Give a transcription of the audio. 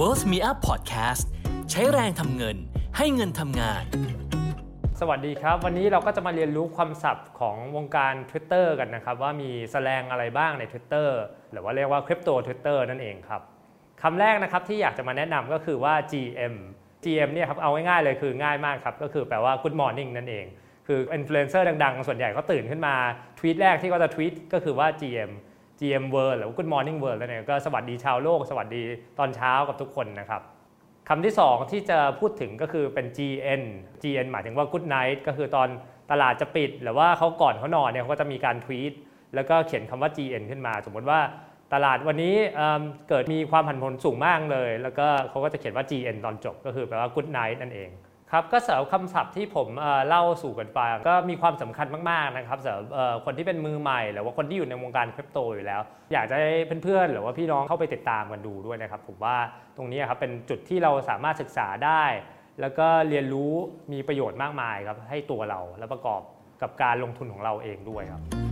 Worth Me Up Podcast ใช้แรงทำเงินให้เงินทำงาน สวัสดีครับ วันนี้เราก็จะมาเรียนรู้ความศัพท์ของวงการ Twitter กันนะครับ ว่ามีแสลงอะไรบ้างใน Twitter หรือว่าเรียกว่าคริปโต Twitter นั่นเองครับคำแรกนะครับที่อยากจะมาแนะนำก็คือว่า GM GM เนี่ยครับเอาง่ายๆเลยคือง่ายมากครับ ก็คือแปลว่า Good Morning นั่นเอง คืออินฟลูเอนเซอร์ดังๆ ส่วนใหญ่เขาตื่นขึ้นมาทวีตแรกที่เขาจะทวีตก็คือว่า GM GM World หรือว่า Good Morning World แล้วเนี่ยก็สวัสดีชาวโลก สวัสดีตอนเช้ากับทุกคนนะครับคำที่ 2 ที่จะพูดถึงก็คือเป็น GN GN หมายถึงว่า Good Night ก็คือตอนตลาดจะปิด หรือว่าเขาก่อนเขานอนเนี่ยเขาก็จะมีการทวีตแล้วก็เขียนคำว่า GN ขึ้นมา สมมติว่าตลาดวันนี้เเกิดมีความผันผวนสูงมากเลย แล้วก็เขาก็จะเขียนว่า GN ตอนจบ ก็คือแปลว่า Good Night นั่นเอง ครับก็สำหรับคำศัพท์ที่ผมเล่าสู่กันฟังก็มีความสำคัญมากๆนะครับสำหรับคนที่เป็นมือใหม่หรือว่าคนที่อยู่ในวงการคริปโตอยู่แล้ว อยากจะให้เพื่อนๆ หรือว่าพี่น้องเข้าไปติดตามกันดูด้วยนะครับ ผมว่าตรงนี้ครับเป็นจุดที่เราสามารถศึกษาได้ แล้วก็เรียนรู้มีประโยชน์มากมายครับให้ตัวเราและประกอบกับการลงทุนของเราเองด้วยครับ